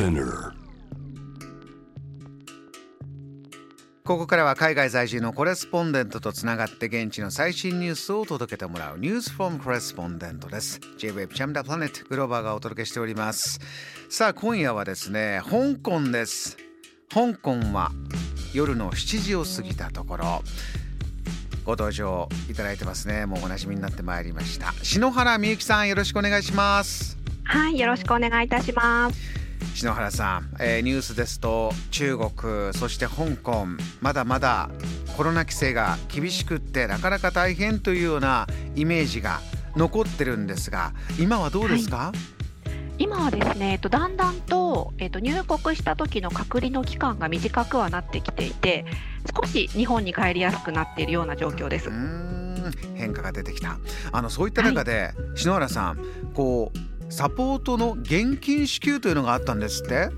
Spinner ここからは海外在住のコレスポンデントとつながって現地の最新ニュースを届けてもらうニュースフォームコレスポンデントです。J-Web チャムダプラネットグローバーがお届けしております。さあ今夜はですね香港です。香港は夜の7時を過ぎたところ。ご登場いただいてますね。もうおなじみになってまいりました。篠原美幸さんよろしくお願いします。はい、よろしくお願いいたします。篠原さん、えーニュースですと中国そして香港まだまだコロナ規制が厳しくってなかなか大変というようなイメージが残ってるんですが今はどうですか、今はですね、えっと、だんだんと、えっと、入国した時の隔離の期間が短くはなってきていて、少し日本に帰りやすくなっているような状況です。変化が出てきた。あのそういった中で、篠原さんこうサポートの現金支給というのがあったんですって？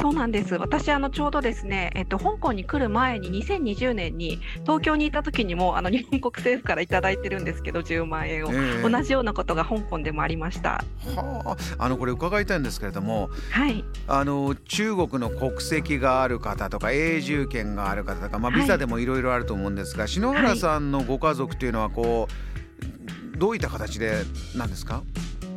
そうなんです。私、あの、ちょうどですね、えっと、香港に来る前に、2020年に東京にいた時にも、あの、日本国政府からいただいてるんですけど、10万円を。ええ同じようなことが香港でもありました。はああのこれ伺いたいんですけれどもはい。あの中国の国籍がある方とか永住権がある方とか、まあ、はいビザでもいろいろあると思うんですが、篠原さんのご家族というのはこうどういった形でなんですか？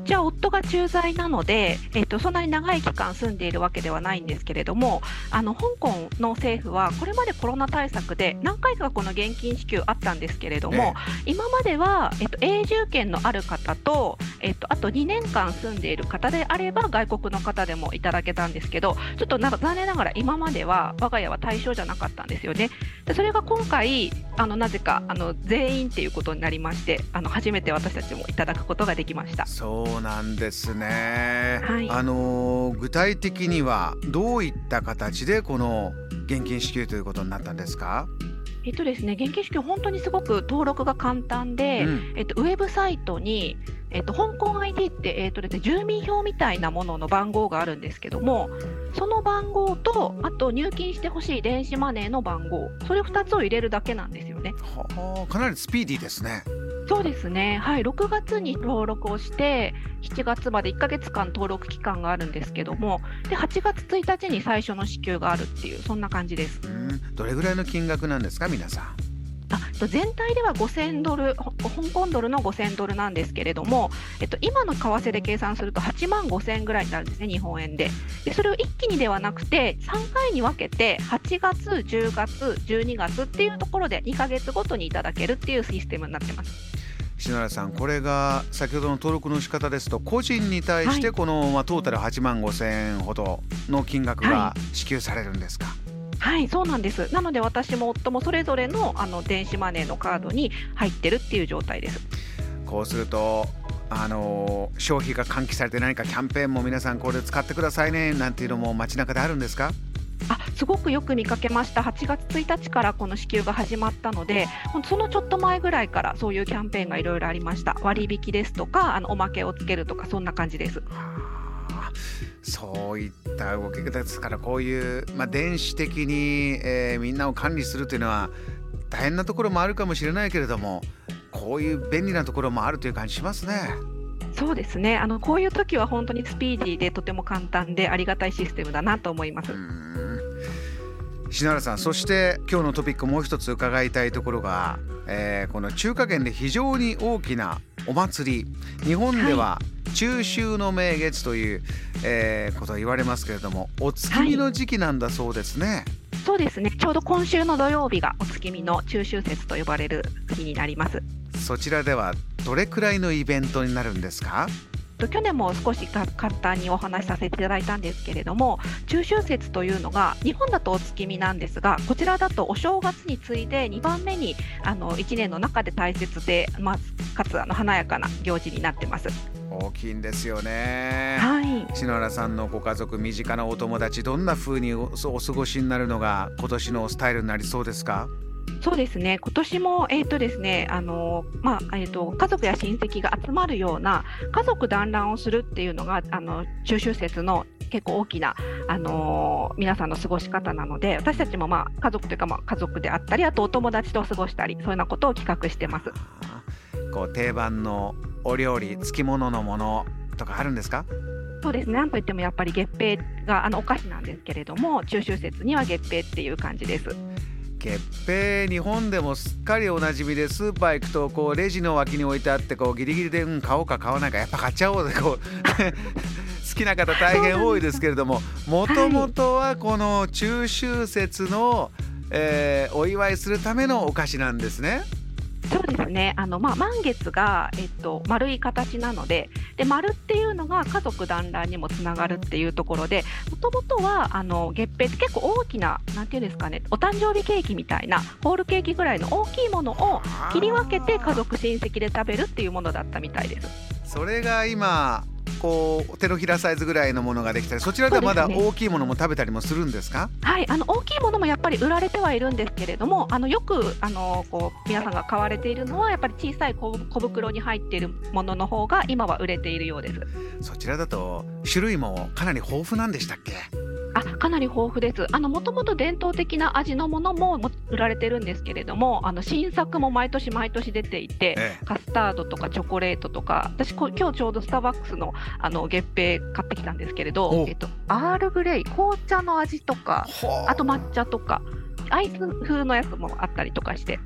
じゃあ夫が駐在なので、えっと、そんなに長い期間住んでいるわけではないんですけれどもあの香港の政府はこれまでコロナ対策で何回かこの現金支給あったんですけれども、今までは、えっと、永住権のある方と、えっと、あと2年間住んでいる方であれば外国の方でもいただけたんですけどちょっとなんか残念ながら今までは我が家は対象じゃなかったんですよね。でそれが今回あのなぜかあの全員っていうことになりましてあの初めて私たちもいただくことができました。そうなんですね、はい。あの具体的にはどういった形でこの現金支給ということになったんですか、えっとですね、現金支給、本当にすごく登録が簡単で、うん。えっと、ウェブサイトに、えっと、香港 ID って、えっとですね、住民票みたいなものの番号があるんですけども、その番号と、あと入金してほしい電子マネーの番号、それ2つを入れるだけなんですよね。はあかなりスピーディーですね。そうですね、はい、6月に登録をして、7月まで1ヶ月間登録期間があるんですけども、で8月1日に最初の支給があるっていう、そんな感じです。うん。どれぐらいの金額なんですか皆さん？あと全体では5000ドル、ほ香港ドルの5000ドルなんですけれども、えっと、今の為替で計算すると8万5000円ぐらいになるんですね、日本円で。でそれを一気にではなくて、3回に分けて、8月、10月、12月っていうところで、2ヶ月ごとにいただけるっていうシステムになってます。篠原さんこれが先ほどの登録の仕方ですと個人に対してはいこの、まあ、トータル8万5千円ほどの金額がは支給されるんですか、はい、そうなんです。なので、私も夫もそれぞれのあの電子マネーのカードに入ってるっていう状態です。こうするとあのー消費が喚起されて何かキャンペーンも皆さんこれ使ってくださいねなんていうのも街中であるんですか？あすごくよく見かけました、8月1日からこの支給が始まったので、そのちょっと前ぐらいからそういうキャンペーンがいろいろありました、割引ですとか、あのおまけをつけるとか、そんな感じです。はあそういった動き方ですからこういう、まあ、電子的に、えーみんなを管理するというのは大変なところもあるかもしれないけれどもこういう便利なところもあるという感じしますね。そうですねあのこういう時は本当にスピーディーでとても簡単でありがたいシステムだなと思います。うん篠原さんそして今日のトピックもう一つ伺いたいところが、えーこの中華圏で非常に大きなお祭り。日本では中秋の名月という、えーことを言われますけれどもお月見の時期なんだそうですね。そうですね。ちょうど今週の土曜日がお月見の中秋節と呼ばれる日になります。そちらではどれくらいのイベントになるんですか？と去年も少しか簡単にお話しさせていただいたんですけれども中秋節というのが日本だとお月見なんですがこちらだとお正月に次いで2番目にあの1年の中で大切で、まあ、かつあの華やかな行事になってます。大きいんですよね。はい篠原さんのご家族身近なお友達どんな風におお過ごしになるのが今年のスタイルになりそうですか？そうですね今年も、えーとですねあのまあえー、と家族や親戚が集まるような家族団らんをするっていうのがあの中秋節の結構大きな、あのー皆さんの過ごし方なので私たちも、まあ、家族というか、まあ、家族であったりあとお友達と過ごしたりそういうようなことを企画してます。こう定番のお料理付き物のものとかあるんですか？そうですね。なんといってもやっぱり月餅があのお菓子なんですけれども、中秋節には月餅っていう感じです。月平日本でもすっかりおなじみでスーパー行くとこうレジの脇に置いてあってこうギリギリでうん買おうか買わないかやっぱ買っちゃおうでこう 好きな方大変多いですけれどももともとはこの中秋節の、えー、お祝いするためのお菓子なんですね。そうですね。あのまあ満月がえっと丸い形なので、で丸っていうのが家族団らんにもつながるっていうところで、もともとはあの月餅って結構大きななんていうんですかね、お誕生日ケーキみたいなホールケーキぐらいの大きいものを切り分けて家族親戚で食べるっていうものだったみたいです。それが今こう手のひらサイズぐらいのものができたりそちらではまだ大きいものも食べたりもするんですか、ね、はいあの大きいものもやっぱり売られてはいるんですけれどもあのよくあのこう皆さんが買われているのはやっぱり小さい小袋に入っているものの方が今は売れているようです。そちらだと種類もかなり豊富なんでしたっけ？あかなり豊富です。あのもともと伝統的な味のものも売られてるんですけれども、あの新作も毎年毎年出ていて、ええ、カスタードとかチョコレートとか、私こ今日ちょうどスターバックスのあの月餅買ってきたんですけれど、えっとアールグレイ紅茶の味とか、あと抹茶とか、アイス風のやつもあったりとかして、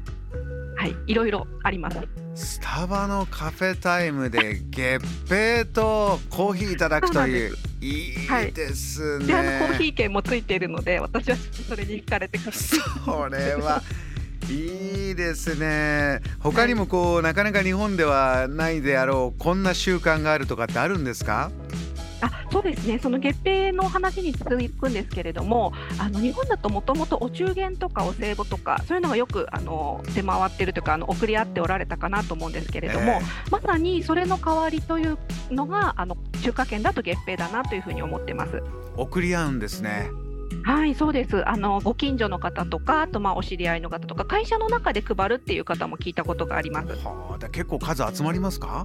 はい、いろいろあります。スタバのカフェタイムで月餅とコーヒーいただくといういいですね、はい、であのコーヒー券もついているので私はそれに惹かれてそれはいいですね。他にもこう、はい、なかなか日本ではないであろうこんな習慣があるとかってあるんですか？あそうですね、その月餅の話に続くんですけれども、あの日本だともともとお中元とかお歳暮とか、そういうのがよくあの出回っているというか、あの送り合っておられたかなと思うんですけれども、えー、まさにそれの代わりというのが、あの中華圏だと月餅だなというふうに思ってます。送り合うんですね。はい、そうです。あのご近所の方とか、あとまあお知り合いの方とか、会社の中で配るっていう方も聞いたことがあります。はあ、結構数集まりますか？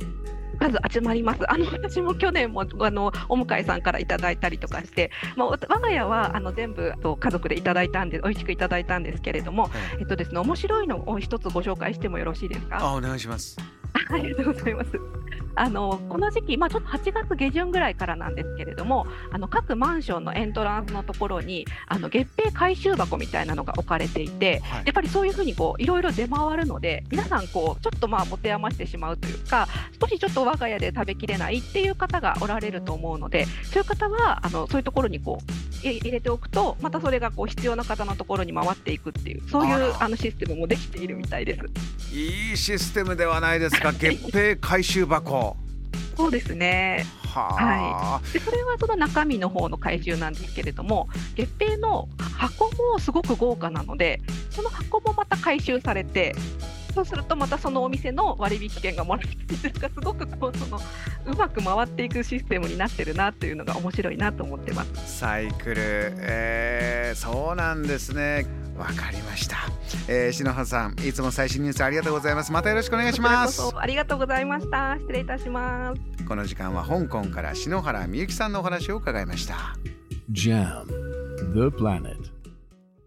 数集まります。あの私も去年もあのお迎えさんからいただいたりとかして、まあ、我が家はあの全部と家族でいただいたんで美味しくいただいたんですけれども、はい、えっとですね面白いのを一つご紹介してもよろしいですか？あお願いします。ありがとうございます。あのこの時期、まあ、ちょっと8月下旬ぐらいからなんですけれどもあの各マンションのエントランスのところにあの月餅回収箱みたいなのが置かれていて、はい、やっぱりそういうふうにこういろいろ出回るので皆さんこうちょっとまあ持て余してしまうというか少しちょっと我が家で食べきれないっていう方がおられると思うのでそういう方はあのそういうところにこう入れておくとまたそれがこう必要な方のところに回っていくっていうそういうあのシステムもできているみたいです。いいシステムではないですか。月餅回収箱。そうですね。はい、でそれはその中身の方の回収なんですけれども月餅の箱もすごく豪華なのでその箱もまた回収されてそうするとまたそのお店の割引券がもらえるんですがすごくこうそのうまく回っていくシステムになってるなというのが面白いなと思ってます。サイクル、えー、そうなんですね。わかりました、えー、篠原さんいつも最新ニュースありがとうございます。またよろしくお願いします。ありがとうございました。失礼いたします。この時間は香港から篠原みゆきさんのお話を伺いました。JAM The Planet